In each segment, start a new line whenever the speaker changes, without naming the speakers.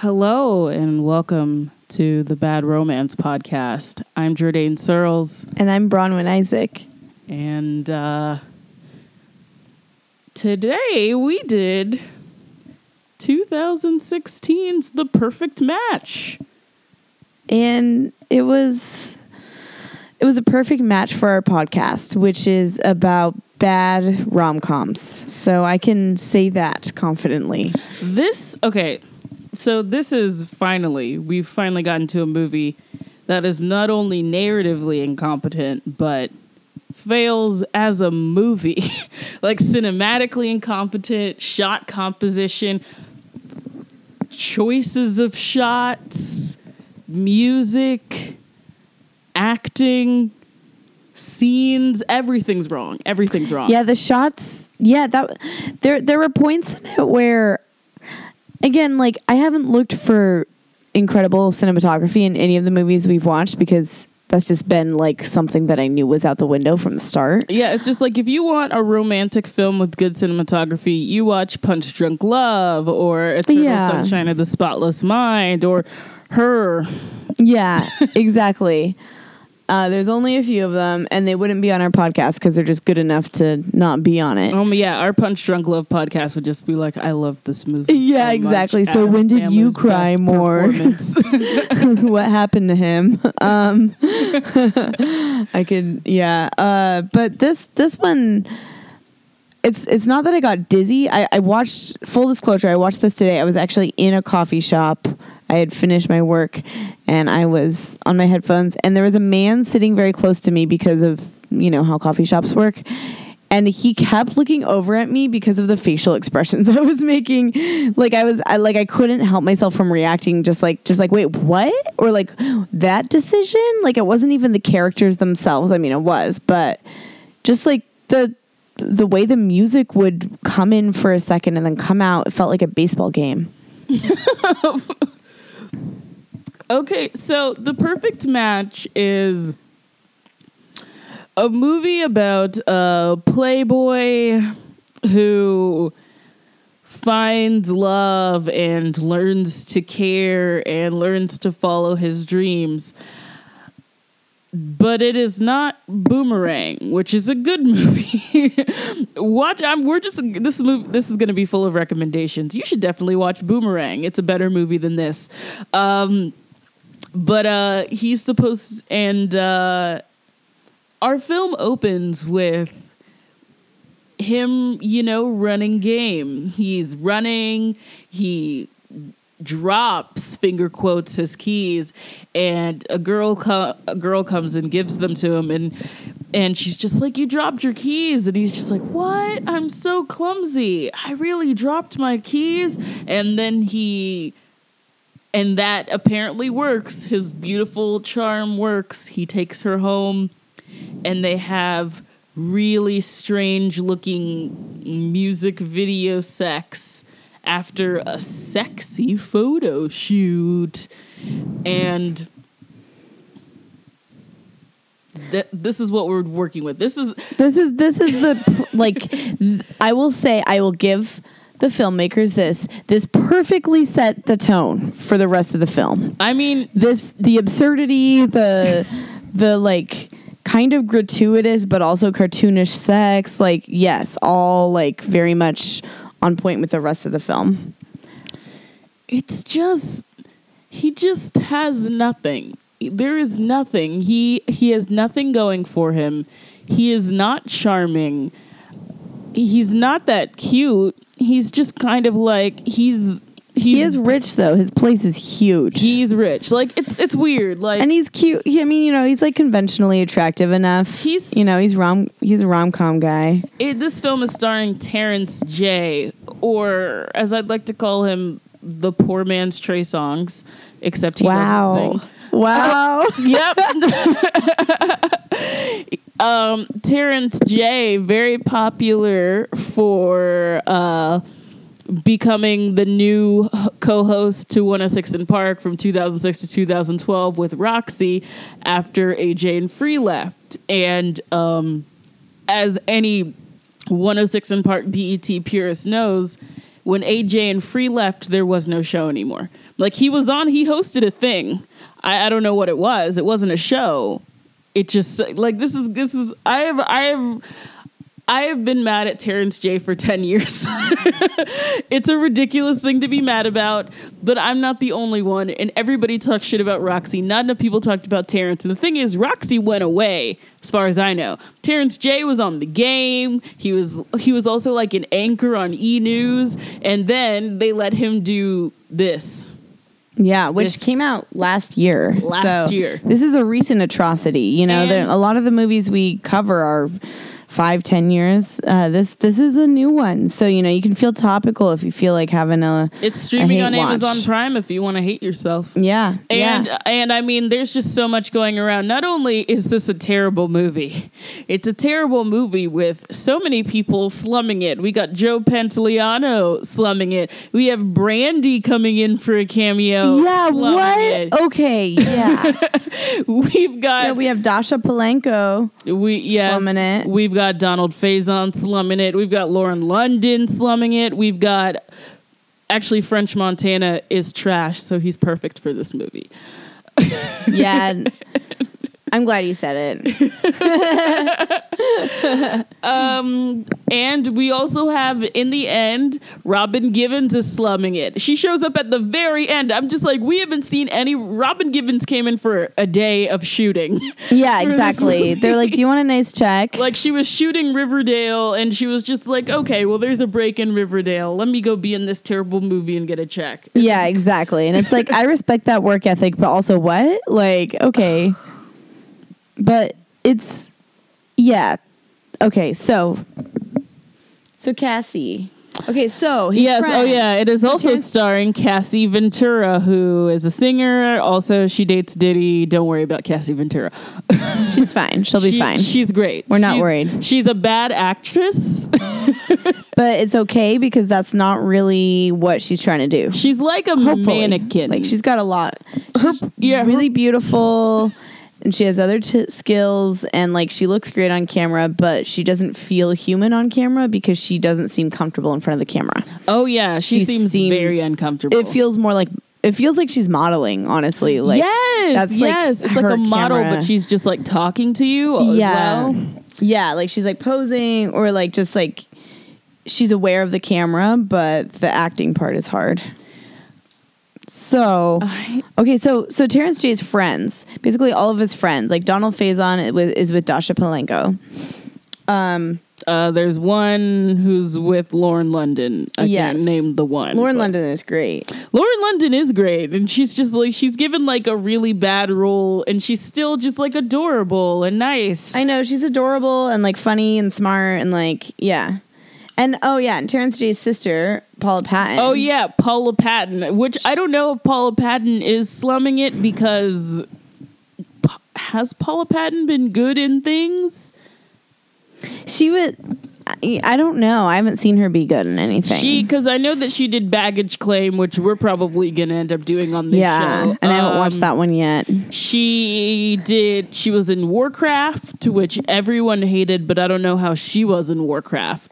Hello and welcome to the Bad Romance Podcast. I'm Jordan Searles,
And I'm Bronwyn Isaac.
and uh, today we did 2016's The Perfect Match.
And it was it was a perfect match for our podcast, which is about bad rom-coms. So I can say that confidently.
This, okay, so this is finally, we've finally gotten to a movie that is not only narratively incompetent, but fails as a movie. like cinematically incompetent, shot composition, choices of shots, music, acting, scenes, everything's wrong. Everything's wrong.
Yeah, the shots. Yeah, that there there were points in it where, again, like I haven't looked for incredible cinematography in any of the movies we've watched because that's just been like something that I knew was out the window from the start.
Yeah, it's just like if you want a romantic film with good cinematography, you watch Punch Drunk Love or Eternal
Yeah.
Sunshine of the Spotless Mind or Her.
Yeah, exactly. Uh, there's only a few of them, and they wouldn't be on our podcast because they're just good enough to not be on it.
Um, yeah, our Punch Drunk Love podcast would just be like, I love this movie.
Yeah,
so much.
exactly. So
Adam
when did you cry more? what happened to him? Um, I could, yeah. Uh, but this this one, it's it's not that I got dizzy. I, I watched. Full disclosure, I watched this today. I was actually in a coffee shop. I had finished my work, and I was on my headphones, and there was a man sitting very close to me because of you know how coffee shops work. And he kept looking over at me because of the facial expressions I was making. Like I was, I like I couldn't help myself from reacting. Just like, just like, wait, what? Or like that decision? Like it wasn't even the characters themselves. I mean, it was, but just like the the way the music would come in for a second and then come out, it felt like a baseball game.
Okay, so The Perfect Match is a movie about a playboy who finds love and learns to care and learns to follow his dreams. But it is not Boomerang, which is a good movie. watch. I'm, we're just this movie. This is going to be full of recommendations. You should definitely watch Boomerang. It's a better movie than this. Um, but uh he's supposed and uh our film opens with him you know running game he's running he drops finger quotes his keys and a girl co- a girl comes and gives them to him and and she's just like you dropped your keys and he's just like what i'm so clumsy i really dropped my keys and then he and that apparently works. His beautiful charm works. He takes her home, and they have really strange looking music video sex after a sexy photo shoot. And th- this is what we're working with. This is
This is this is the like th- I will say I will give the filmmakers this this perfectly set the tone for the rest of the film.
I mean,
This the absurdity, the the like kind of gratuitous but also cartoonish sex, like yes, all like very much on point with the rest of the film.
it's just he just has nothing. There is nothing. He he has nothing going for him. He is not charming. He's not that cute. He's just kind of like he's
He is rich though. His place is huge.
he's rich like it's it's weird like
and he's cute. He, I mean, you know, he's like conventionally attractive enough.
He's-
you know, he's rom he's a rom com guy.
it, this film is starring Terrence J or as I'd like to call him the poor man's Trey Songz except he
wow.
doesn't sing
Wow.
Yep. um, Terrence J, very popular for uh, becoming the new co-host to 106 & Park from 2006 to 2012 with Roxy after AJ and Free left. And um, as any 106 & Park BET purist knows, when AJ and Free left, there was no show anymore. Like he was on, he hosted a thing. I, I don't know what it was. It wasn't a show. It just like this is this is I have I have I have been mad at Terrence J for 10 years. it's a ridiculous thing to be mad about, but I'm not the only one. And everybody talks shit about Roxy. Not enough people talked about Terrence. And the thing is, Roxy went away, as far as I know. Terrence J was on the game. He was he was also like an anchor on E News. And then they let him do this.
Yeah, which
This-
came out last year.
Last
So
year.
This is a recent atrocity. You know,
And-
the, a lot of the movies we cover are five, ten years. Uh, this this is a new one, so you know you can feel topical if you feel like having a
It's streaming
hate
on
watch.
Amazon Prime if you want to hate yourself.
yeah
And
yeah.
and I mean, there's just so much going around. Not only is this a terrible movie, it's a terrible movie with so many people slumming it. We got Joe Pantoliano slumming it. We have Brandy coming in for a cameo.
Yeah, what?
it.
Okay, yeah.
We've got
yeah. We have Dascha Polanco.
we yes,
slumming it.
We've got Donald Faison slumming it. We've got Lauren London slumming it. We've got actually French Montana is trash, so he's perfect for this movie.
Yeah. I'm glad you said it.
Um, and we also have in the end Robin Givens is slumming it. She shows up at the very end. I'm just like, we haven't seen any. Robin Givens came in for a day of shooting.
Yeah, exactly. They're like, "Do you want a nice check?"
like she was shooting Riverdale, and she was just like, okay, well, there's a break in Riverdale. Let me go be in this terrible movie and get a check.
Yeah, exactly. And it's like I respect that work ethic, but also what? Like, okay. But it's yeah. Okay, so so Cassie. Okay, so
Yes. Oh, yeah. It is also starring Cassie Ventura, who is a singer. Also, she dates Diddy. Don't worry about Cassie Ventura.
she's fine. She'll be
She-
fine.
She's great.
We're not
She's-
worried.
She's a bad actress.
but it's okay because that's not really what she's trying to do.
She's like a
Hopefully.
mannequin.
Like she's got a lot. She's
yeah, her-
really beautiful. And she has other t- skills, and like she looks great on camera, but she doesn't feel human on camera because she doesn't seem comfortable in front of the camera.
oh yeah, she, seems, very uncomfortable.
It feels more like it feels like she's modeling. Honestly, like
yes,
that's, like,
yes. it's like a model,
camera.
but she's just like talking to you. as
yeah,
well.
yeah, like she's like posing or like just like she's aware of the camera, but the acting part is hard. So okay, so so Terrence J's friends, basically all of his friends, like Donald Faison is with, is with Dascha Polanco. Um,
uh, there's one who's with Lauren London. I
Yes.
can't name the one.
Lauren London is great.
Lauren London is great, and she's just like she's given like a really bad role, and she's still just like adorable and nice.
I know she's adorable and like funny and smart and like yeah. And oh yeah, and Terrence J's sister, Paula Patton.
Oh yeah, Paula Patton. Which I don't know if Paula Patton is slumming it because has Paula Patton been good in things?
She would I, don't know. I haven't seen her be good in anything.
She because I know that she did Baggage Claim, which we're probably gonna end up doing on this
yeah,
show.
and I haven't watched
Um,
that one yet.
She did. She was in Warcraft, which everyone hated, but I don't know how she was in Warcraft.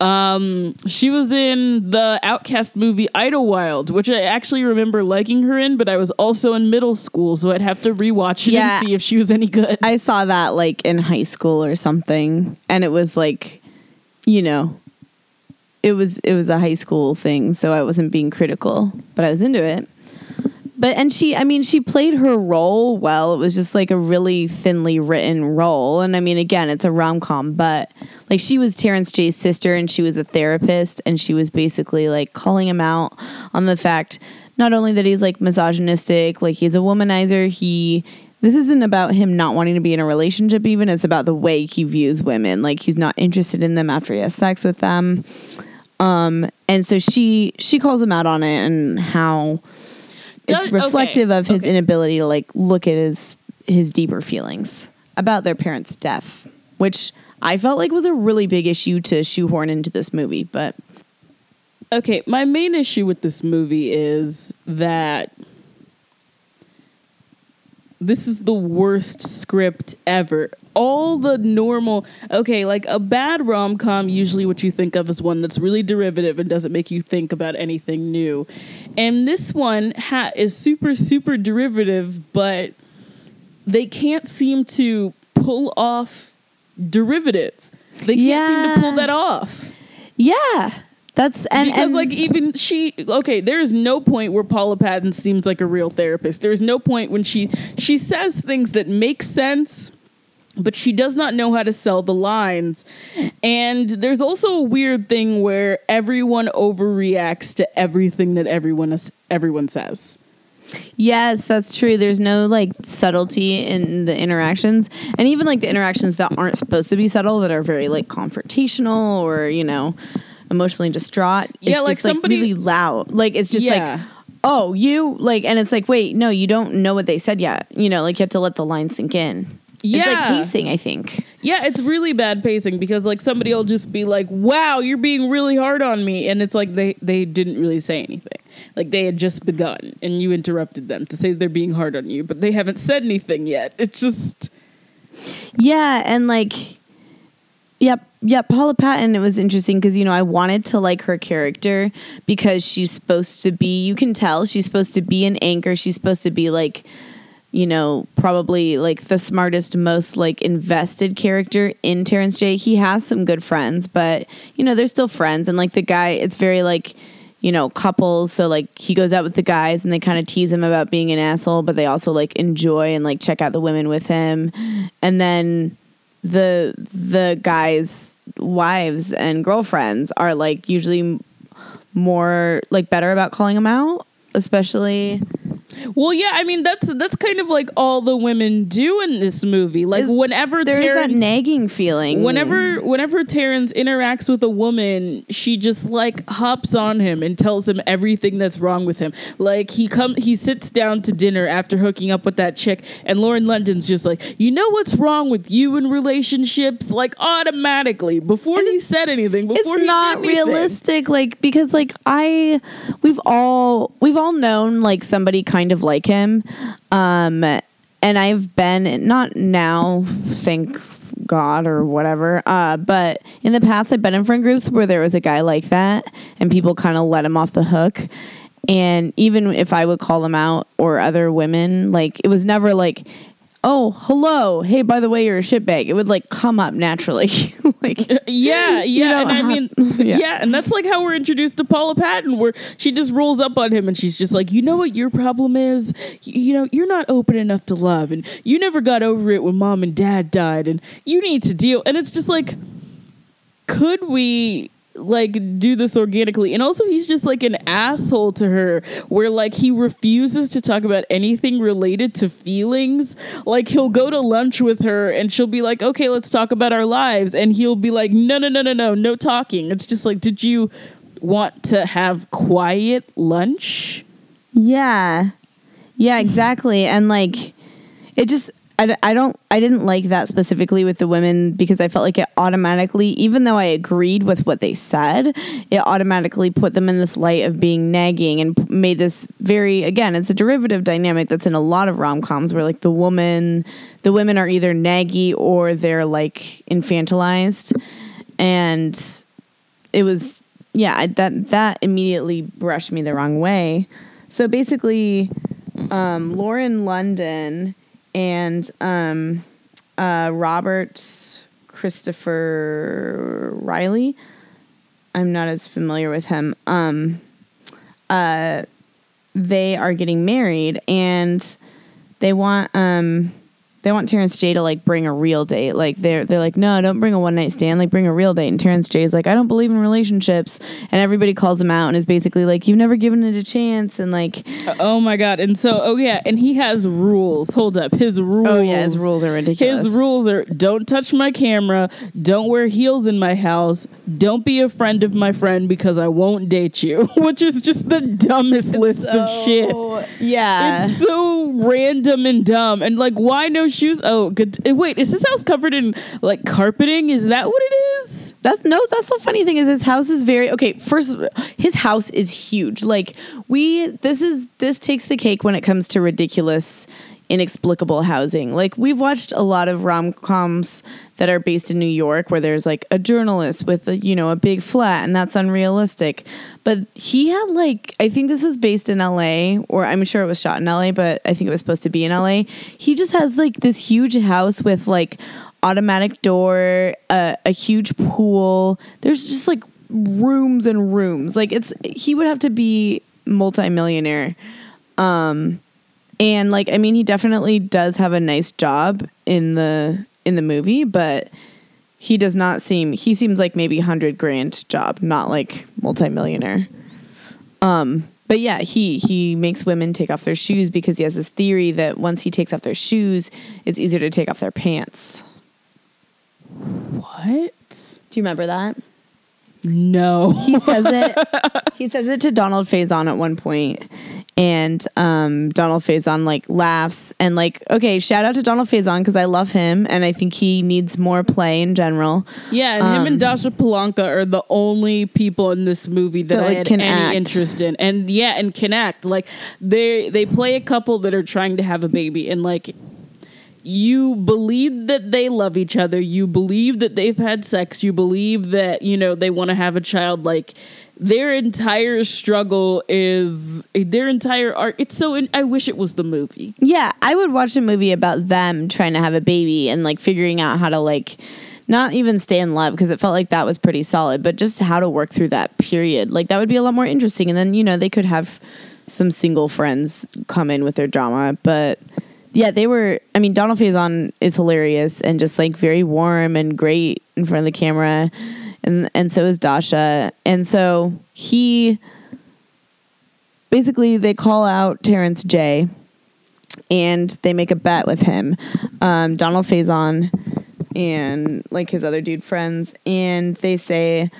Um, she was in the OutKast movie Idlewild, which I actually remember liking her in, but I was also in middle school, so I'd have to rewatch it
Yeah.
and see if she was any good.
I saw that like in high school or something, and it was like, you know, it was it was a high school thing, so I wasn't being critical, but I was into it. But and she, I mean, she played her role well. It was just like a really thinly written role, and I mean, again, it's a rom com, but like she was Terrence J's sister, and she was a therapist, and she was basically like calling him out on the fact not only that he's like misogynistic, like he's a womanizer, he this isn't about him not wanting to be in a relationship even it's about the way he views women. Like he's not interested in them after he has sex with them. Um and so she she calls him out on it and how it's
Does- okay,
reflective of his
okay.
inability to like look at his his deeper feelings about their parents death which i felt like was a really big issue to shoehorn into this movie but
Okay, my main issue with this movie is that this is the worst script ever. All the normal. Okay, like a bad rom com, usually what you think of is one that's really derivative and doesn't make you think about anything new. And this one ha- is super, super derivative, but they can't seem to pull off derivative. They can't seem to pull that off.
Yeah. That's and
because
and
like even she okay there is no point where paula patton seems like a real therapist there is no point when she she says things that make sense but she does not know how to sell the lines and there's also a weird thing where everyone overreacts to everything that everyone is, everyone says
Yes, that's true. There's no like subtlety in the interactions, and even like the interactions that aren't supposed to be subtle, that are very like confrontational or you know emotionally distraught.
Yeah,
it's
like
just, like
somebody-
really loud. Like it's just
Yeah.
like, oh, you like, and it's like, wait, no, you don't know what they said yet. You know, like you have to let the line sink in. It's like
Yeah.
pacing, I think.
Yeah, it's really bad pacing because like somebody will just be like, "Wow, you're being really hard on me," and it's like they they didn't really say anything. Like they had just begun, and you interrupted them to say they're being hard on you, but they haven't said anything yet. It's just
Yeah, and like, yep, yeah, Paula Patton. It was interesting because you know I wanted to like her character because she's supposed to be. You can tell she's supposed to be an anchor. She's supposed to be like, you know, probably like the smartest, most like invested character in Terrence J. He has some good friends, but you know they're still friends, and like the guy, it's very like. You know, couples. So like he goes out with the guys and they kind of tease him about being an asshole, but they also like enjoy and like check out the women with him. And then the the guys' wives and girlfriends are like usually more like better about calling him out, especially
well, yeah. I mean, that's that's kind of like all the women do in this movie. Like
Is-
whenever
there is that nagging feeling.
whenever whenever Terrence interacts with a woman, she just like hops on him and tells him everything that's wrong with him. Like he come he sits down to dinner after hooking up with that chick and Lauren London's just like, "You know what's wrong with you in relationships?" Like automatically before he said anything, before
it's
he
not realistic like because like i we've all we've all known like somebody kind of like him. Um and i've been not now thank god or whatever uh but in the past i've been in friend groups where there was a guy like that and people kind of let him off the hook. And even if i would call him out or other women like it was never like oh hello hey by the way you're a shitbag it would like come up naturally like uh,
Yeah, yeah,
know,
and I mean,
yeah.
yeah. and that's like how we're introduced to Paula Patton, where she just rolls up on him and she's just like, you know what your problem is? You, you know, you're not open enough to love, and you never got over it when mom and dad died, and you need to deal. And it's just like, could we? Like do this organically. And also he's just like an asshole to her where like he refuses to talk about anything related to feelings. Like he'll go to lunch with her and she'll be like okay let's talk about our lives. And he'll be like no no no no no no talking. It's just like did you want to have quiet lunch?
Yeah. Yeah, exactly. And like it just I, I don't I didn't like that specifically with the women because I felt like it automatically even though I agreed with what they said, it automatically put them in this light of being nagging and made this very again, it's a derivative dynamic that's in a lot of rom-coms where like the woman the women are either naggy or they're like infantilized. And it was yeah that that immediately brushed me the wrong way. So basically um, lauren london and um, uh, robert christopher riley. I'm not as familiar with him. Um, uh, they are getting married and they want um they want Terrence J to like bring a real date. Like they're they're like, no, don't bring a one night stand. Like bring a real date. And Terrence J is like, I don't believe in relationships. And everybody calls him out and is basically like, you've never given it a chance. And like, uh,
oh my god and so oh yeah and he has rules hold up his rules
oh yeah, his rules are ridiculous.
His rules are don't touch my camera, don't wear heels in my house, don't be a friend of my friend because I won't date you, which is just the dumbest list of shit.
yeah.
It's so random and dumb. And like, why no shoes? Oh, good. eh, Wait, is this house covered in like carpeting? Is that what it is?
That's no. That's the funny thing is his house is very okay. First, his house is huge. Like we, this is this takes the cake when it comes to ridiculous inexplicable housing. Like we've watched a lot of rom-coms that are based in New York where there's like a journalist with a, you know, a big flat and that's unrealistic. But he had like I think this was based in LA or I'm sure it was shot in LA, but I think it was supposed to be in LA. He just has like this huge house with like automatic door, uh, a huge pool. There's just like rooms and rooms. Like it's he would have to be multimillionaire. Um and like I mean he definitely does have a nice job in the in the movie, but he does not seem he seems like maybe 100 grand job, not like multimillionaire. Um but yeah, he he makes women take off their shoes because he has this theory that once he takes off their shoes, it's easier to take off their pants.
What?
Do you remember that?
No.
He says it. he says it to Donald Faison at one point, and um, Donald Faison like laughs and like, okay, shout out to Donald Faison because I love him and I think he needs more play in general.
Yeah, and him
Um,
and Dascha Polanco are the only people in this movie that,
That,
I
like,
had
can
any
act.
interest in. And yeah, and can act. Like they they play a couple that are trying to have a baby and like you believe that they love each other, you believe that they've had sex, you believe that, you know, they want to have a child like their entire struggle is their entire art. It's so. In, I wish it was the movie.
Yeah, I would watch a movie about them trying to have a baby and like figuring out how to like not even stay in love because it felt like that was pretty solid, but just how to work through that period. Like that would be a lot more interesting. And then, you know, they could have some single friends come in with their drama. But yeah, they were I mean, Donald Faison is hilarious and just like very warm and great in front of the camera. And and so is Dasha. And so he basically they call out Terrence J and they make a bet with him. Um, Donald Faison and like his other dude friends, and they say,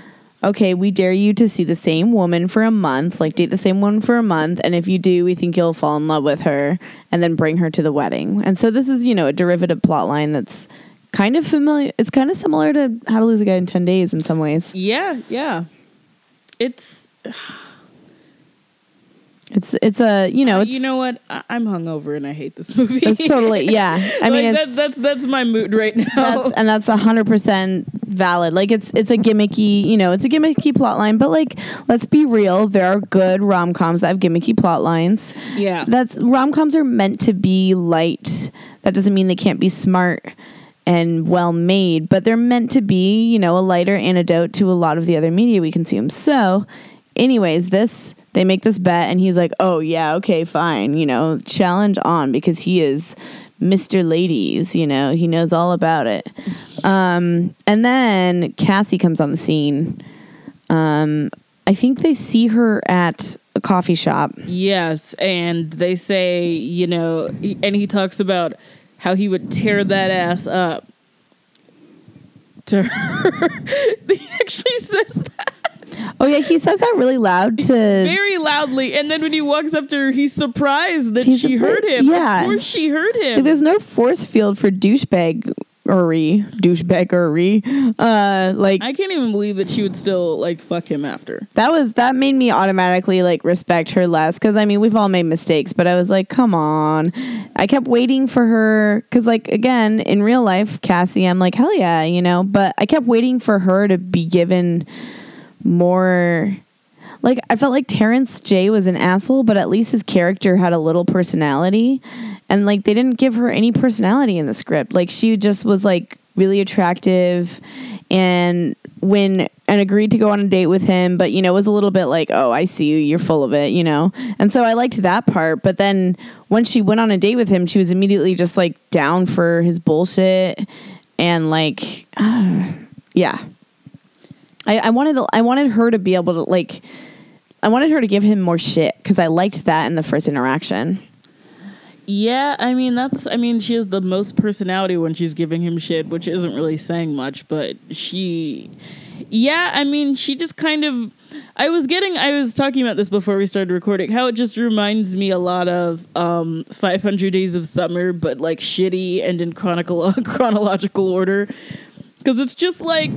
"Okay, we dare you to see the same woman for a month, like date the same woman for a month, and if you do, we think you'll fall in love with her, and then bring her to the wedding." And so this is, you know, a derivative plot line that's kind of familiar. It's kind of similar to How to Lose a Guy in Ten Days in some ways.
Yeah, yeah. It's
It's it's a you know it's
you know what? I- I'm hungover and I hate this movie.
it's totally yeah. I mean
Like, that's that's that's my mood right now.
that's and that's a hundred percent valid. Like it's it's a gimmicky, you know, it's a gimmicky plot line, but like let's be real, there are good rom coms that have gimmicky plot lines.
yeah,
That's rom coms are meant to be light. That doesn't mean they can't be smart and well made, but they're meant to be, you know, a lighter antidote to a lot of the other media we consume. So, anyways, this they make this bet and he's like, "Oh yeah, okay, fine, you know, challenge on because he is Mr. Ladies, you know, he knows all about it." Um, and then Cassie comes on the scene. Um, I think they see her at a coffee shop.
yes, and they say you know, and he talks about how he would tear that ass up. To her, he actually says that
Oh yeah, he says that really loud to
very loudly, and then when he walks up to her, he's surprised that
He's
she
surpri-
heard him.
yeah.
of course she heard him.
Like, there's no force field for douchebag douchebaggery. Uh, like
I can't even believe that she would still like fuck him after.
that was that made me automatically like respect her less because I mean we've all made mistakes, but I was like, come on. I kept waiting for her because like again in real life, Cassie, I'm like hell yeah, you know. But I kept waiting for her to be given more. Like I felt like Terrence J was an asshole, but at least his character had a little personality, and like they didn't give her any personality in the script. Like she just was like really attractive, and when and agreed to go on a date with him, but you know was a little bit like, oh, I see you, you're full of it, you know. And so I liked that part, but then once she went on a date with him, she was immediately just like down for his bullshit, and like, yeah. I, I wanted I wanted her to be able to like I wanted her to give him more shit because I liked that in the first interaction.
Yeah, I mean that's I mean she has the most personality when she's giving him shit, which isn't really saying much, but she Yeah, I mean she just kind of I was getting I was talking about this before we started recording, how it just reminds me a lot of um 500 Days of Summer, but like shitty and in chronicle chronological order. Cuz it's just like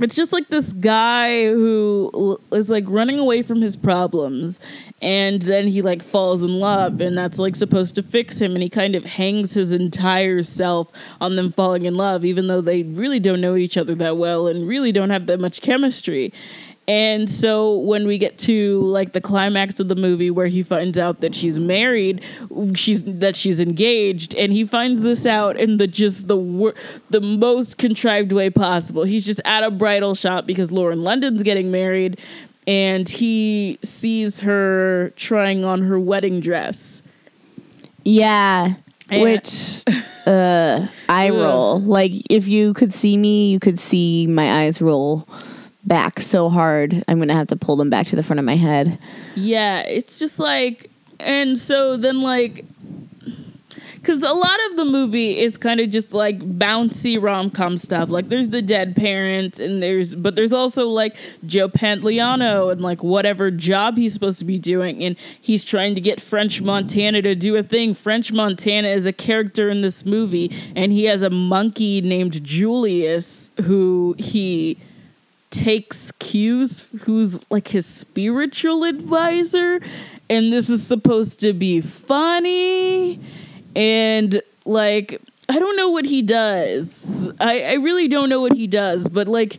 it's just like this guy who is like running away from his problems and then he like falls in love and that's like supposed to fix him and he kind of hangs his entire self on them falling in love even though they really don't know each other that well and really don't have that much chemistry and so when we get to like the climax of the movie where he finds out that she's married, she's that she's engaged, and he finds this out in the just the wor- the most contrived way possible. He's just at a bridal shop because Lauren London's getting married, and he sees her trying on her wedding dress.
Yeah.
And-
Which uh eye roll. Like if you could see me, you could see my eyes roll back so hard. I'm gonna have to pull them back to the front of my head.
Yeah, it's just like, and so then like, because a lot of the movie is kind of just like bouncy rom com stuff. Like there's the dead parents, and there's but there's also like Joe Pantoliano and like whatever job he's supposed to be doing, and he's trying to get French Montana to do a thing. French Montana is a character in this movie, and he has a monkey named Julius who he takes cues who's like his spiritual advisor and this is supposed to be funny and like i don't know what he does i, I really don't know what he does but like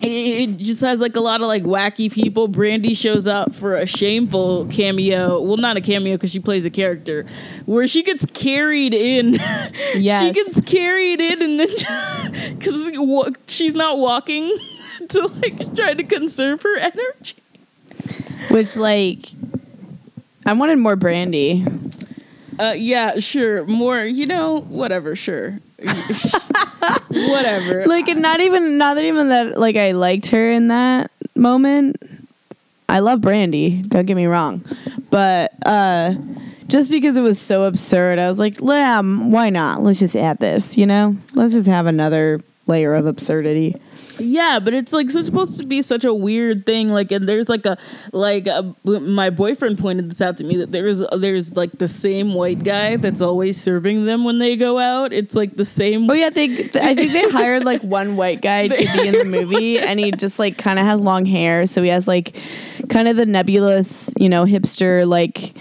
it, just has like a lot of like wacky people brandy shows up for a shameful cameo well not a cameo because she plays a character where she gets carried in
Yes.
she gets carried in and then because she's not walking to like try to conserve her energy.
Which like I wanted more brandy.
Uh, yeah, sure. More, you know, whatever. Sure, whatever.
Like not even not even that like I liked her in that moment. I love Brandy, don't get me wrong. But uh just because it was so absurd, I was like, "Lamb, why not? Let's just add this, you know? Let's just have another layer of absurdity."
Yeah, but it's like it's supposed to be such a weird thing. Like, and there's like a like a, my boyfriend pointed this out to me that there's there's like the same white guy that's always serving them when they go out. It's like the same.
Oh yeah, they. I think they hired like one white guy to be in the movie, and he just like kind of has long hair, so he has like kind of the nebulous, you know, hipster like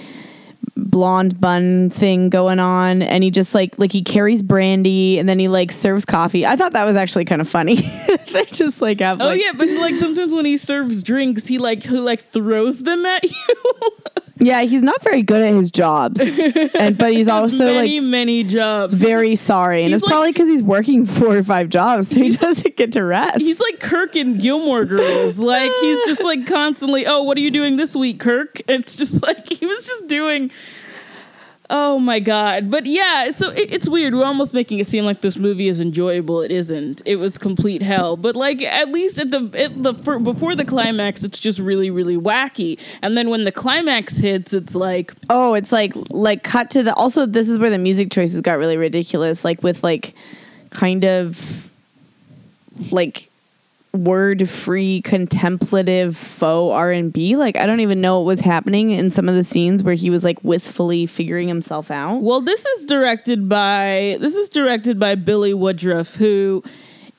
blonde bun thing going on, and he just like like he carries brandy, and then he like serves coffee. I thought that was actually kind of funny. they just like have.
Oh
like,
yeah, but like sometimes when he serves drinks, he like he like throws them at you.
Yeah. He's not very good at his jobs, and but he's also
many
like
many jobs.
very sorry, and
He's
it's
like-
probably because he's working four or five jobs, so he doesn't get to rest.
He's like Kirk in Gilmore Girls. Like he's just like constantly, oh, what are you doing this week, Kirk? It's just like he was just doing. Oh my god! But yeah, so it, it's weird. We're almost making it seem like this movie is enjoyable. It isn't. It was complete hell. But like at least at the at the for, before the climax, it's just really really wacky. And then when the climax hits, it's like
Oh, it's like like cut to the also this is where the music choices got really ridiculous like with like kind of like word free contemplative faux R&B like I don't even know what was happening in some of the scenes where he was like wistfully figuring himself out.
Well, this is directed by this is directed by Billy Woodruff, who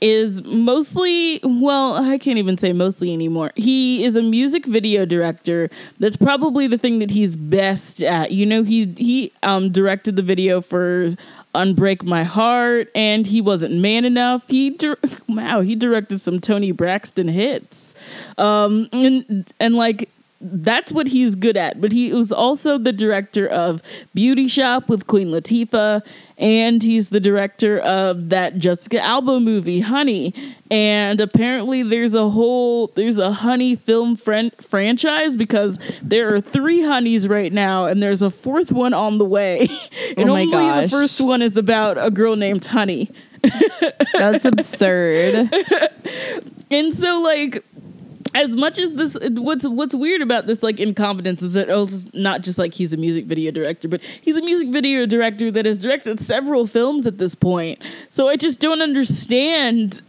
is mostly well, I can't even say mostly anymore. He is a music video director. That's probably the thing that he's best at. You know, he he um, directed the video for Unbreak My Heart, and he wasn't man enough. He dir- wow, he directed some Toni Braxton hits, um, and and like that's what he's good at. But he was also the director of Beauty Shop with Queen Latifah, and he's the director of that Jessica Alba movie, Honey. And apparently, there's a whole there's a Honey film fran- franchise because there are three Honeys right now, and there's a fourth one on the way. and
Oh my
only
gosh.
the first one is about a girl named Honey.
That's absurd.
And so like as much as this what's what's weird about this like incompetence is that oh, it's not just like he's a music video director, but he's a music video director that has directed several films at this point. So I just don't understand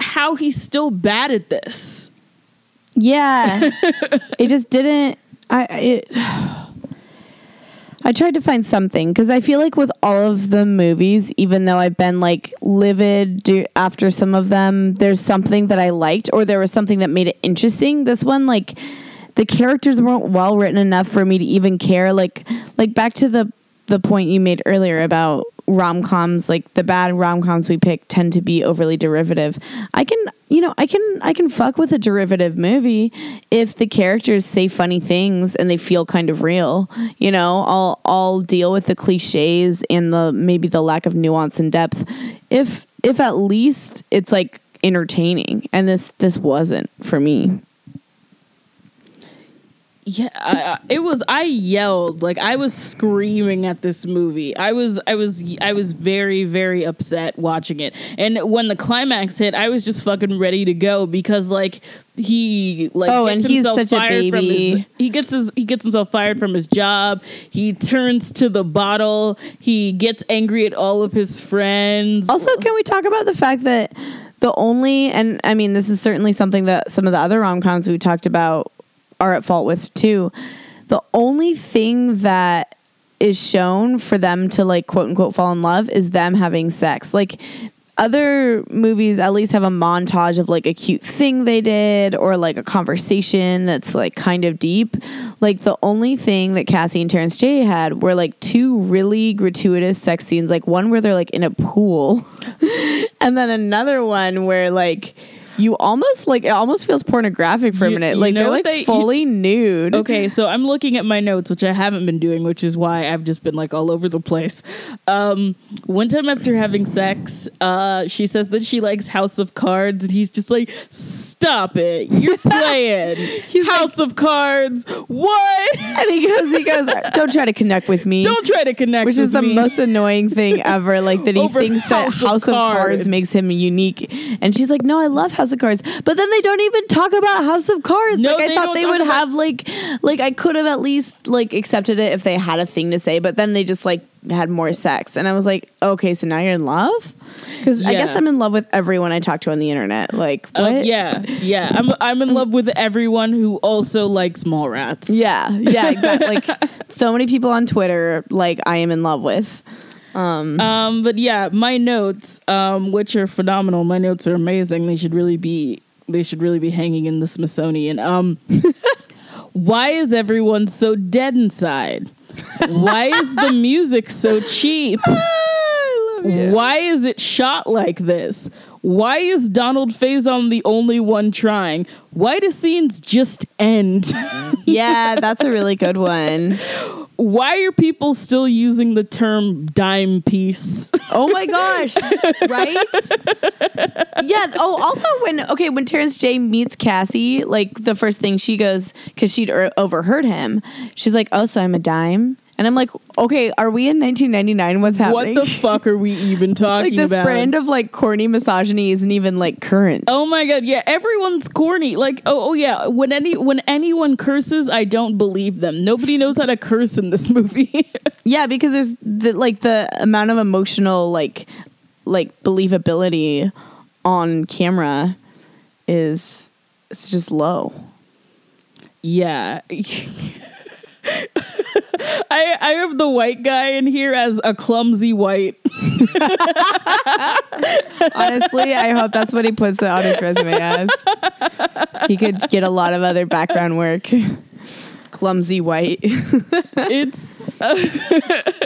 how he's still bad at this.
Yeah. it just didn't I it I tried to find something because I feel like with all of the movies, even though I've been like livid do, after some of them, there's something that I liked or there was something that made it interesting. This one, like, the characters weren't well written enough for me to even care. Like like back to the the point you made earlier about rom coms, like the bad rom coms we pick tend to be overly derivative. I can, you know, I can, I can fuck with a derivative movie if the characters say funny things and they feel kind of real. You know, I'll, I'll deal with the cliches and the maybe the lack of nuance and depth if, if at least it's like entertaining. And this, this wasn't for me.
Yeah, I, it was. I yelled like I was screaming at this movie. I was, I was, I was very, very upset watching it. And when the climax hit, I was just fucking ready to go because like he like
Oh,
gets
and he's such a
fired from his.
baby.
He gets his. He gets himself fired from his job. He turns to the bottle. He gets angry at all of his friends.
Also, can we talk about the fact that the only, and I mean, this is certainly something that some of the other rom coms we talked about are at fault with too. The only thing that is shown for them to like quote unquote fall in love is them having sex. Like other movies at least have a montage of like a cute thing they did or like a conversation that's like kind of deep. Like the only thing that Cassie and Terrence J had were like two really gratuitous sex scenes, like one where they're like in a pool and then another one where like you almost like it almost feels pornographic for a minute. Like they're like
they-
fully nude.
Okay, so I'm looking at my notes, which I haven't been doing, which is why I've just been like all over the place. Um, one time after having sex, uh, she says that she likes House of Cards, and he's just like, "Stop it! You're playing House of Cards. What?
And he goes, he goes, don't try to connect with me.
Don't try to connect."
which is the
me."
most annoying thing ever. Like that he
Over
thinks that
House of
House of Cards.
Cards.
makes him unique. And she's like, No, I love House of Cards. But then they don't even talk about House of Cards.
No,
like I thought they would
about-
have like like I could have at least like accepted it if they had a thing to say, but then they just like had more sex. And I was like, Okay, so now you're in love? Because I guess I'm in love with everyone I talk to on the internet. Like
Uh,
what?
yeah, yeah. I'm I'm in love with everyone who also likes Mallrats.
Yeah, yeah, exactly. like so many people on Twitter, like I am in love with.
Um, but yeah, my notes, um, which are phenomenal. My notes are amazing. They should really be they should really be hanging in the Smithsonian. Um, why is everyone so dead inside? Why is the music so cheap? Why is it shot like this? Why is Donald Faison the only one trying? Why do scenes just end?
Yeah, that's a really good one.
Why are people still using the term dime piece?
Oh my gosh! Right? Yeah. Oh, also when okay when Terrence J meets Cassie, like the first thing she goes because she'd er- overheard him. She's like, "Oh, so I'm a dime," and I'm like, "Okay, are we in 1999? What's happening?"
What the fuck are we even talking about?
like this
about?
brand of like corny misogyny isn't even like current.
Oh my god, yeah, everyone's corny. Like, oh, oh yeah, when any when anyone curses, I don't believe them. Nobody knows how to curse in this movie.
Yeah, because there's the, like the amount of emotional like like believability on camera is it's just low.
yeah. I I have the white guy in here as a clumsy white.
Honestly, I hope that's what he puts on his resume as. He could get a lot of other background work. Clumsy white.
It's
I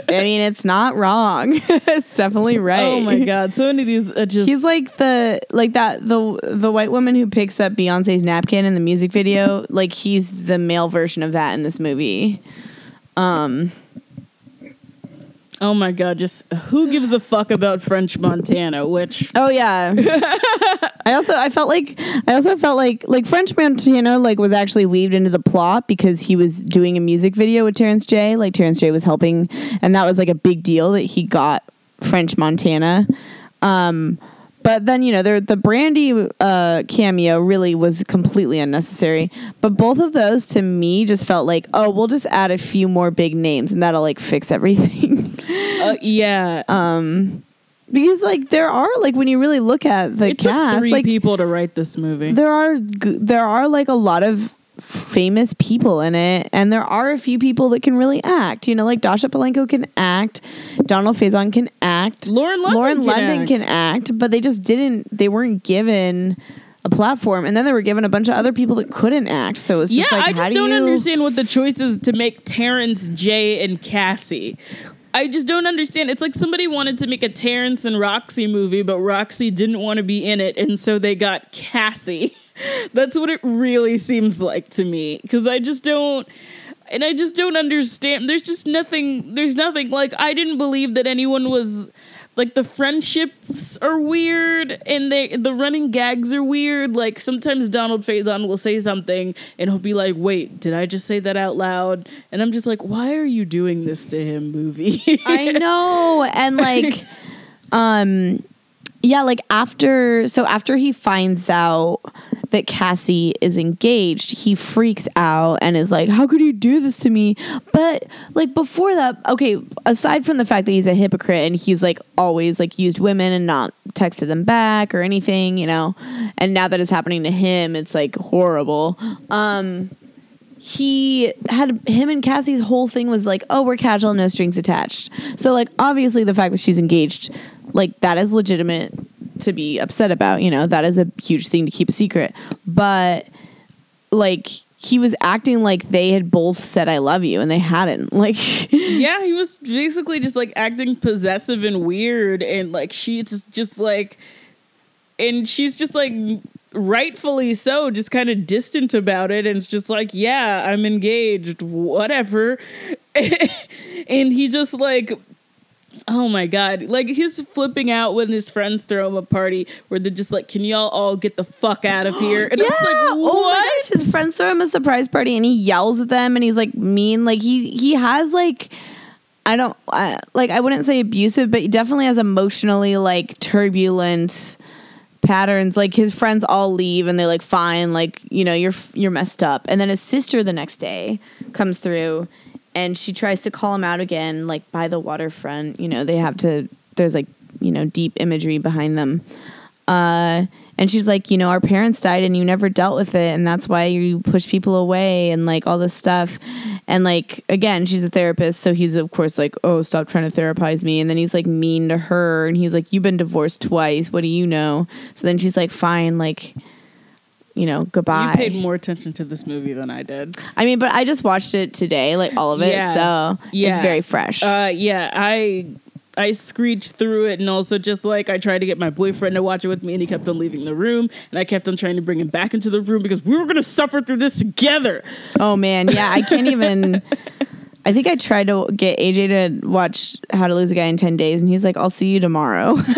mean, it's not wrong. it's definitely oh right.
oh my god, so many of these are just
He's like the like that the the white woman who picks up Beyonce's napkin in the music video. Like he's the male version of that in this movie. Um,
oh my god, just who gives a fuck about French Montana? Which
Oh yeah. I also I felt like I also felt like like French Montana like was actually weaved into the plot because he was doing a music video with Terrence J. Like Terrence J was helping, and that was like a big deal that he got French Montana. Um, but then you know the the Brandy uh, cameo really was completely unnecessary. But both of those to me just felt like oh we'll just add a few more big names and that'll like fix everything.
uh, yeah, Um,
because like there are like when you really look at the
it took
cast
three
like
people to write this movie.
there are there are like a lot of famous people in it and there are a few people that can really act you know like dascha polanco can act donald faison can act
Lauren London
lauren
can
london
act.
can act but they just didn't they weren't given a platform, and then they were given a bunch of other people that couldn't act. So it's
Yeah,
just like,
I just
do
don't
you-
understand what the choice is to make Terrence, J, and Cassie. I just don't understand. It's like somebody wanted to make a Terrence and Roxy movie, but Roxy didn't want to be in it, and so they got Cassie. That's what it really seems like to me. Because I just don't. And I just don't understand. There's just nothing. There's nothing. Like, I didn't believe that anyone was. Like the friendships are weird, and they the running gags are weird. Like sometimes Donald Faison will say something, and he'll be like, "Wait, did I just say that out loud?" And I'm just like, "Why are you doing this to him, movie?"
I know. And like um yeah, like after so after he finds out that Cassie is engaged, he freaks out and is like, "How could you do this to me?" But like before that, okay, aside from the fact that he's a hypocrite and he's like always like used women and not texted them back or anything, you know, and now that it's happening to him, it's like horrible. Um he had him and Cassie's whole thing was like, oh, we're casual, no strings attached. So like obviously the fact that she's engaged, like that is legitimate to be upset about, you know, that is a huge thing to keep a secret. But like he was acting like they had both said I love you and they hadn't. Like
yeah, he was basically just like acting possessive and weird, and like she's just, like, and she's just like rightfully so, just kind of distant about it, and it's just like, yeah, I'm engaged, whatever, and he just like. Oh my god! Like he's flipping out when his friends throw him a party where they're just like, "Can y'all all get the fuck out of here?" And I was like, "What?"
Oh my gosh, his friends throw him a surprise party and he yells at them and he's like mean. Like he he has like I don't like I wouldn't say abusive, but he definitely has emotionally like turbulent patterns. Like his friends all leave and they're like fine, like you know you're you're messed up. And then his sister the next day comes through and she tries to call him out again, like by the waterfront. You know they have to. There's like you know deep imagery behind them. Uh, and she's like, you know, our parents died and you never dealt with it, and that's why you push people away and like all this stuff. And like again, she's a therapist, so he's of course like, oh, stop trying to therapize me. And then he's like mean to her, and he's like, you've been divorced twice. What do you know? So then she's like, fine, like, you know, goodbye.
You paid more attention to this movie than I did.
I mean, but I just watched it today, like all of it,
Yes.
so
Yeah.
it's very fresh.
Uh, yeah, I I screeched through it, and also just like I tried to get my boyfriend to watch it with me, and he kept on leaving the room, and I kept on trying to bring him back into the room because we were gonna suffer through this together.
Oh man, yeah, I can't even. I think I tried to get AJ to watch How to Lose a Guy in 10 Days, and he's like, I'll see you tomorrow. he's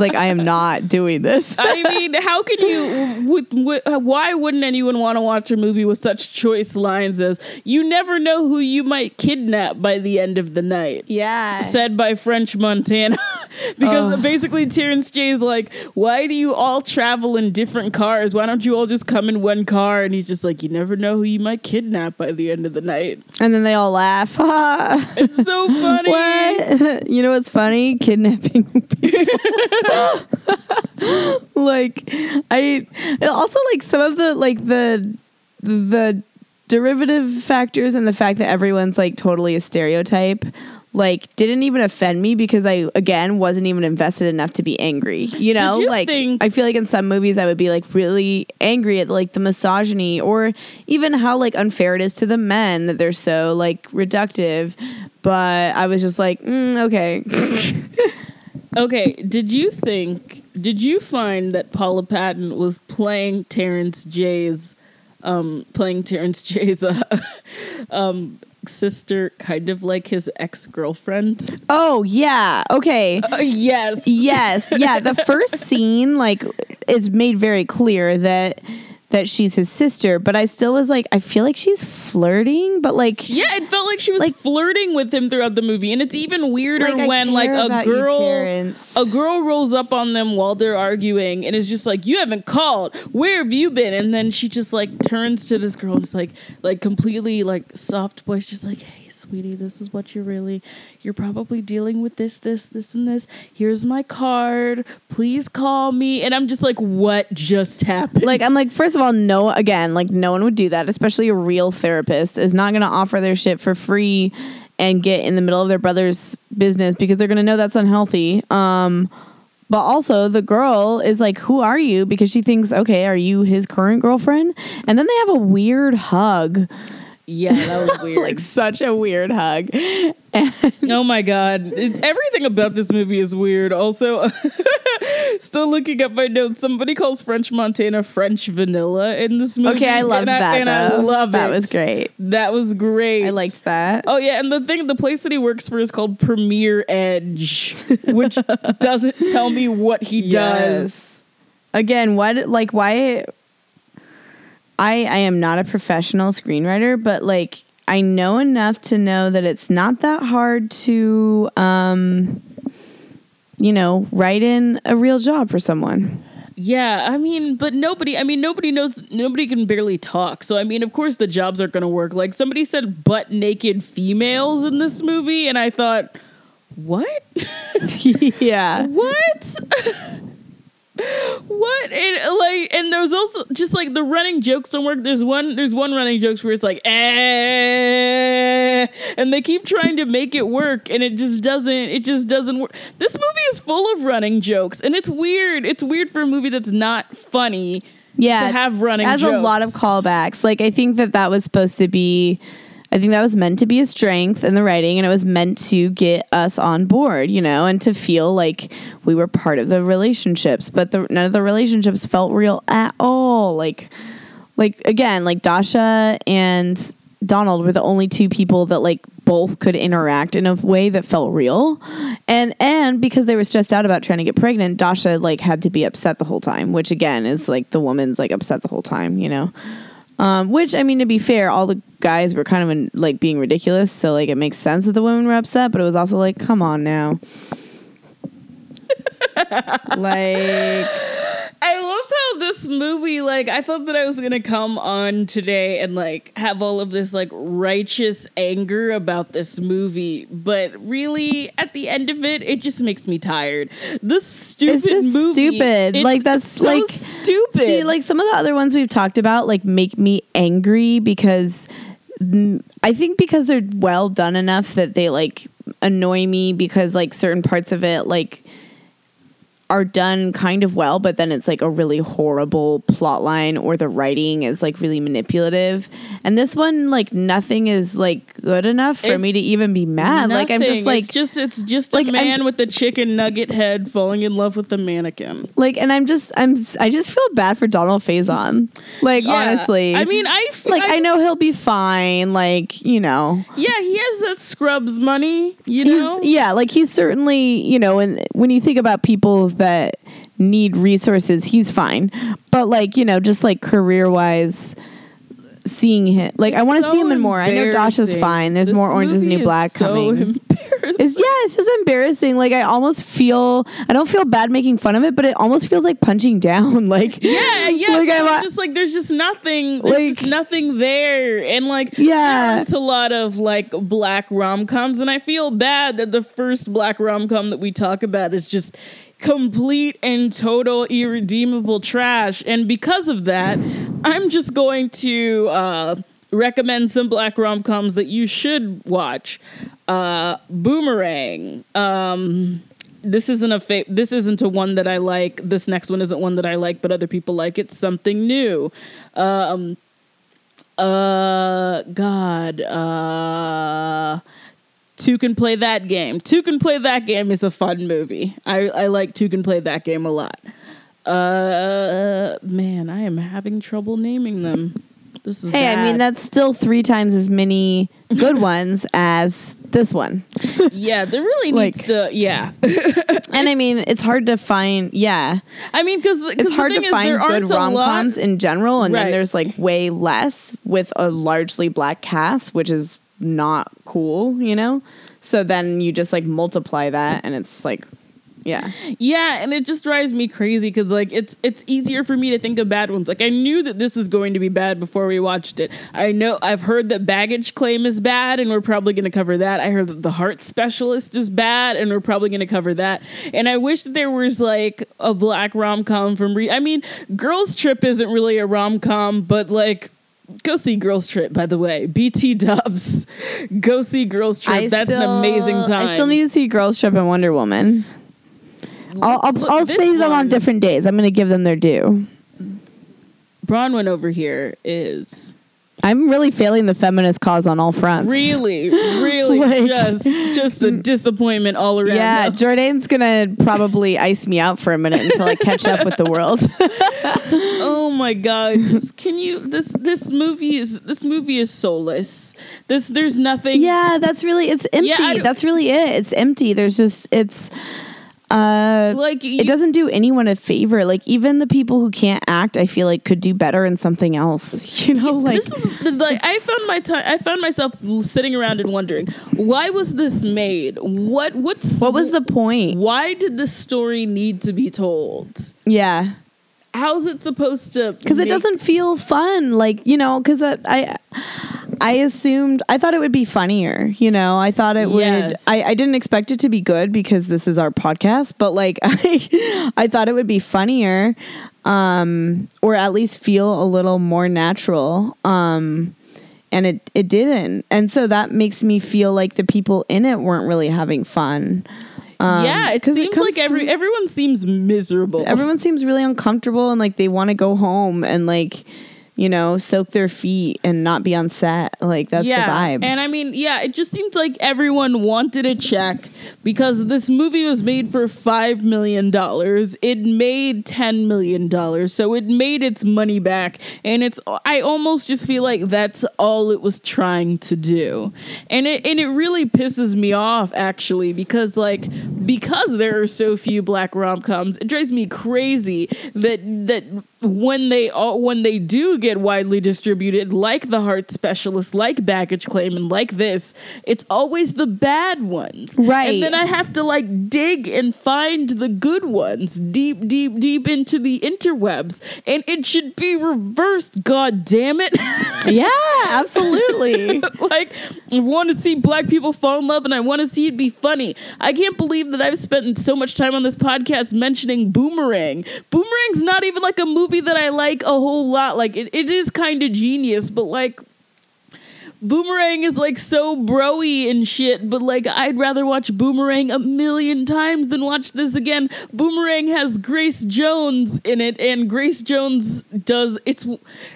like, I am not doing this.
I mean, how can you? With, uh, with, why wouldn't anyone want to watch a movie with such choice lines as "You never know who you might kidnap by the end of the night"?
Yeah.
said by French Montana. because
Oh.
basically Terrence J is like, why do you all travel in different cars? Why don't you all just come in one car? And he's just like, you never know who you might kidnap by the end of the night.
And then they all laugh.
It's so funny.
what? You know what's funny? Kidnapping people. like, I also like some of the like the the derivative factors and the fact that everyone's like totally a stereotype like didn't even offend me because I again wasn't even invested enough to be angry. You know,
you
like
think-
I feel like in some movies I would be like really angry at like the misogyny or even how like unfair it is to the men that they're so like reductive. But I was just like, mm, okay.
Okay, did you think, did you find that Paula Patton was playing Terrence J's, um, playing Terrence J's, uh, um, sister kind of like his ex-girlfriend?
oh yeah, okay.
Uh, yes.
Yes, yeah. The first scene, like, it's made very clear that that she's his sister, but I still was like, I feel like she's flirting, but like,
Yeah, it felt like she was
Like-
flirting with him throughout the movie, and it's even weirder
Like,
when like a
you,
girl, a girl rolls up on them while they're arguing, and is just like, "You haven't called. Where have you been?" And then she just like turns to this girl, just like like completely like soft voice, just like, "Hey, sweetie, this is what you're really. You're probably dealing with this, this, this, and this. Here's my card. Please call me." And I'm just like, "What just happened?"
like I'm like, first of all, no, again, like no one would do that, especially a real therapist is not going to offer their shit for free and get in the middle of their brother's business because they're going to know that's unhealthy. Um, But also, the girl is like, Who are you? Because she thinks, Okay, are you his current girlfriend? And then they have a weird hug.
Yeah, that was weird.
like, such a weird hug.
oh my god, It- everything about this movie is weird. Also, still looking at my notes, somebody calls French Montana French vanilla in this movie.
Okay, I love
and
that.
and I love
that
it.
was great.
That was great.
I liked that.
Oh yeah, and the thing, the place that he works for is called Premier Edge, which doesn't tell me what he does.
Again, what like why I I am not a professional screenwriter, but like I know enough to know that it's not that hard to um you know, write in a real job for someone.
Yeah, I mean, but nobody, I mean, nobody knows, nobody can barely talk. So, I mean, of course the jobs aren't going to work. Like, somebody said butt naked females in this movie, and I thought, what?
yeah.
what? what? And like, and there's also just like the running jokes don't work. There's one, there's one running jokes where it's like, eh, and they keep trying to make it work, and it just doesn't. It just doesn't work. This movie is full of running jokes, and it's weird. It's weird for a movie that's not funny.
Yeah.
to have running jokes.
It has a lot of callbacks. Like I think that that was supposed to be I think that was meant to be a strength in the writing and it was meant to get us on board, you know, and to feel like we were part of the relationships, but the, none of the relationships felt real at all. Like like again, like Dascha and Donald were the only two people that like both could interact in a way that felt real. And and because they were stressed out about trying to get pregnant, Dascha like had to be upset the whole time, which again is like the woman's like upset the whole time, you know. Um, which I mean, to be fair, all the guys were kind of in, like being ridiculous, so like it makes sense that the women were upset. But it was also like, come on now, like
I love how this movie, like, I thought that I was gonna come on today and like have all of this like righteous anger about this movie, but really, at the end of it, it just makes me tired. This stupid
It's just
movie,
stupid.
it's
Like, that's,
so
like-
stupid.
See, like some of the other ones we've talked about, like make me angry because I think because they're well done enough that they like annoy me because like certain parts of it like are done kind of well, but then it's like a really horrible plot line or the writing is like really manipulative. And this one, like nothing is like good enough for me to even be mad. Like I'm just like
it's just it's just
like,
a
I'm-
man with a chicken nugget head falling in love with a mannequin.
like and I'm just I'm I just feel bad for Donald Faison. Like
Yeah.
honestly.
I mean, I f-
like I,
I
know he'll be fine. Like you know,
Yeah, he has that Scrubs money. You
he's
know,
yeah, like he's certainly you know. And when you think about people that need resources, he's fine. But like you know, just like career wise, seeing him like I want to
so
see him in more. I know
Dascha's
fine. There's
This
more Orange is New Black
so
coming.
embarrassing.
It's yeah, it's just embarrassing. Like I almost feel I don't feel bad making fun of it, but it almost feels like punching down. Like
Yeah, yeah.
Like, I'm-
just like there's just nothing. There's
Like-
just nothing there, and like
Yeah.
it's a lot of like black rom coms, and I feel bad that the first black rom com that we talk about is just complete and total irredeemable trash, and because of that, I'm just going to uh, recommend some black rom coms that you should watch. Uh, Boomerang. Um, this isn't a fa- this isn't a one that I like. This next one isn't one that I like, but other people like it. Something new. Um, uh, God. Uh, Two can play that game. Two can play that game is a fun movie. I I like Two can play that game a lot. Uh, man, I am having trouble naming them. This is
hey, I mean that's still three times as many good ones as this one.
yeah. There really needs to yeah.
And I mean, it's hard to find. Yeah,
I mean, because
it's hard to find good rom coms in general, and
Right.
then there's like way less with a largely black cast, which is not cool, you know. So then you just like multiply that, and it's like, yeah,
Yeah, and it just drives me crazy because like it's it's easier for me to think of bad ones. Like I knew that this is going to be bad before we watched it. I know I've heard that baggage claim is bad, and we're probably going to cover that. I heard that the heart specialist is bad, and we're probably going to cover that. And I wish there was like a black rom com from. Re- I mean, Girls Trip isn't really a rom com, but like. Go see Girls Trip, by the way. BT Dubs. Go see Girls Trip. That's
still-
an amazing time.
I still need to see Girls Trip and Wonder Woman. I'll I'll, I'll say them on different days. I'm going to give them their due.
Bronwyn over here is
I'm really failing the feminist cause on all fronts.
really, really
Like-
just just a disappointment all around.
Yeah,
now.
Jordan's gonna probably ice me out for a minute until I catch up with the world.
Oh my god! Can you this this movie is this movie is soulless. This there's nothing.
yeah, that's really it's empty.
Yeah,
that's really it. It's empty. There's just it's uh
like you,
it doesn't do anyone a favor. Like even the people who can't act, I feel like could do better in something else. You know, like
this is like I found my time. I found myself sitting around and wondering why was this made? What what's
what was the point?
Why did this story need to be told?
Yeah.
How's it supposed to?
because it doesn't feel fun like you know because I, I i assumed i thought it would be funnier you know i thought it would
Yes.
I, I didn't expect it to be good because this is our podcast but like i i thought it would be funnier um or at least feel a little more natural um and it it didn't and so that makes me feel like the people in it weren't really having fun um,
yeah, it seems
comes
like every everyone seems miserable.
everyone seems really uncomfortable and like they want to go home and like you know soak their feet and not be on set like that's
yeah,
the vibe
and I mean, yeah, it just seems like everyone wanted a check because this movie was made for five million dollars. It made ten million dollars, so it made its money back, and it's. I almost just feel like that's all it was trying to do, and it and it really pisses me off actually because like because there are so few black rom coms, it drives me crazy that that when they all when they do get widely distributed, like the heart specialist, like baggage claim, and like this, it's always the bad ones,
Right.
And then I have to like dig and find the good ones deep, deep, deep into the interwebs, and it should be reversed. God damn it!
yeah absolutely
like I want to see black people fall in love and I want to see it be funny. I can't believe that I've spent so much time on this podcast mentioning Boomerang. Boomerang's not even like a movie that I like a whole lot. Like it, it is kind of genius, but like Boomerang is like so broy and shit, but like I'd rather watch Boomerang a million times than watch this again. Boomerang has Grace Jones in it, and Grace Jones does it's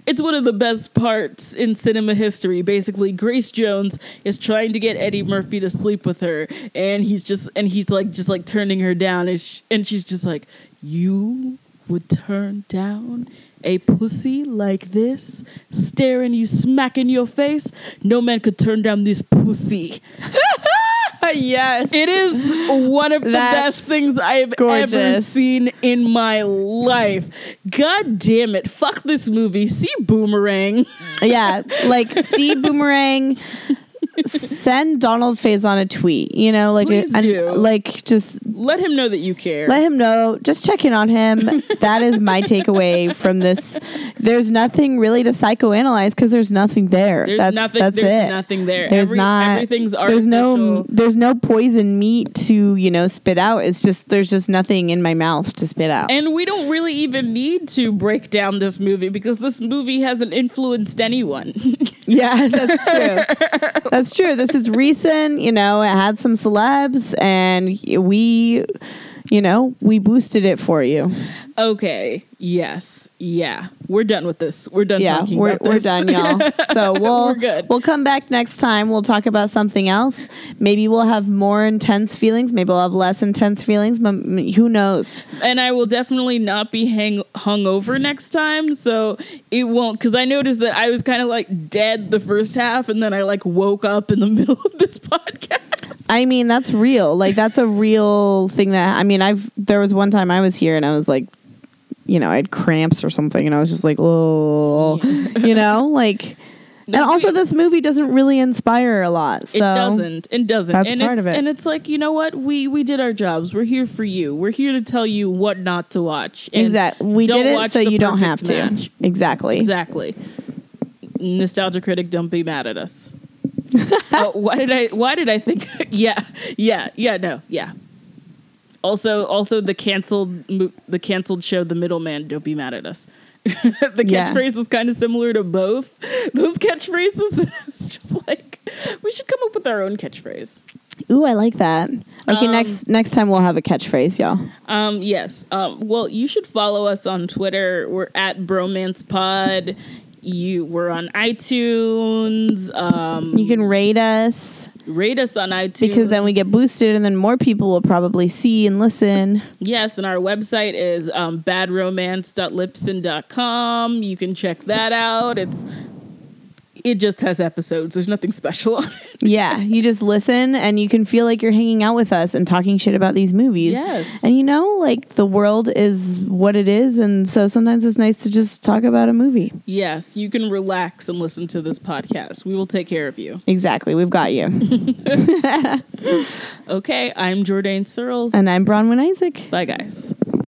it's one of the best parts in cinema history. Basically, Grace Jones is trying to get Eddie Murphy to sleep with her, and he's just and he's like just like turning her down, and, and she's just like, "You would turn down." A pussy like this, staring you smack in your face, no man could turn down this pussy.
yes
It is one of the
That's
best things I have ever seen in my life. God damn it. Fuck this movie. See Boomerang.
yeah like see boomerang send donald faison a tweet you know like and,
do.
like just
Let him know that you care.
let him know just check in on him that is my takeaway from this there's nothing really to psychoanalyze because there's nothing there
there's
that's
nothing
that's
there's
it
nothing there.
there's
Every-
not
everything's artificial.
there's no there's no poison meat to you know spit out it's just there's just nothing in my mouth to spit out
and we don't really even need to break down this movie because this movie hasn't influenced anyone.
yeah that's true. That's true. This is recent you know it had some celebs and we you know we boosted it for you.
Okay. Yes. Yeah. We're done with this. We're done
yeah
talking
we're,
about
we're done y'all so we'll we'll come back next time we'll talk about something else maybe we'll have more intense feelings maybe we'll have less intense feelings but who knows
and I will definitely not be hang hung over next time. So it won't because I noticed that I was kind of like dead the first half, and then I like woke up in the middle of this podcast.
I mean, that's real. Like that's a real thing that I mean, I've there was one time I was here and I was like, you know, I had cramps or something and I was just like, oh, you know, like
No,
and also this movie doesn't really inspire a lot. So
it doesn't. It doesn't.
that's
and
part
it's
of it.
and it's like you know what we we did our jobs. We're here for you. We're here to tell you what not to watch. And
Exactly. We did it so you don't have to.
Match.
Exactly.
Exactly. Nostalgia critic, don't be mad at us. oh, why did I? Why did I think? yeah, yeah, yeah. No, yeah. Also, also the canceled the canceled show, The Middleman. Don't be mad at us. the
Yeah.
catchphrase was kind of similar to both those catchphrases. it's just like we should come up with our own catchphrase.
Ooh, I like that. Okay,
Um,
next next time we'll have a catchphrase, y'all.
Um, yes. Um, well, you should follow us on Twitter. We're at Bromance Pod. You we're on iTunes. Um,
You can rate us
rate us on iTunes
because then we get boosted, and then more people will probably see and listen.
Yes, and our website is um, badromance.libsyn.com. You can check that out. It's it just has episodes. There's nothing special on it.
Yeah, you just listen, and you can feel like you're hanging out with us and talking shit about these movies.
Yes.
and you know, like the world is what it is, and so sometimes it's nice to just talk about a movie.
Yes, you can relax and listen to this podcast. We will take care of you.
Exactly, we've got you.
Okay, I'm Jordan Searles.
and I'm Bronwyn Isaac.
Bye, guys.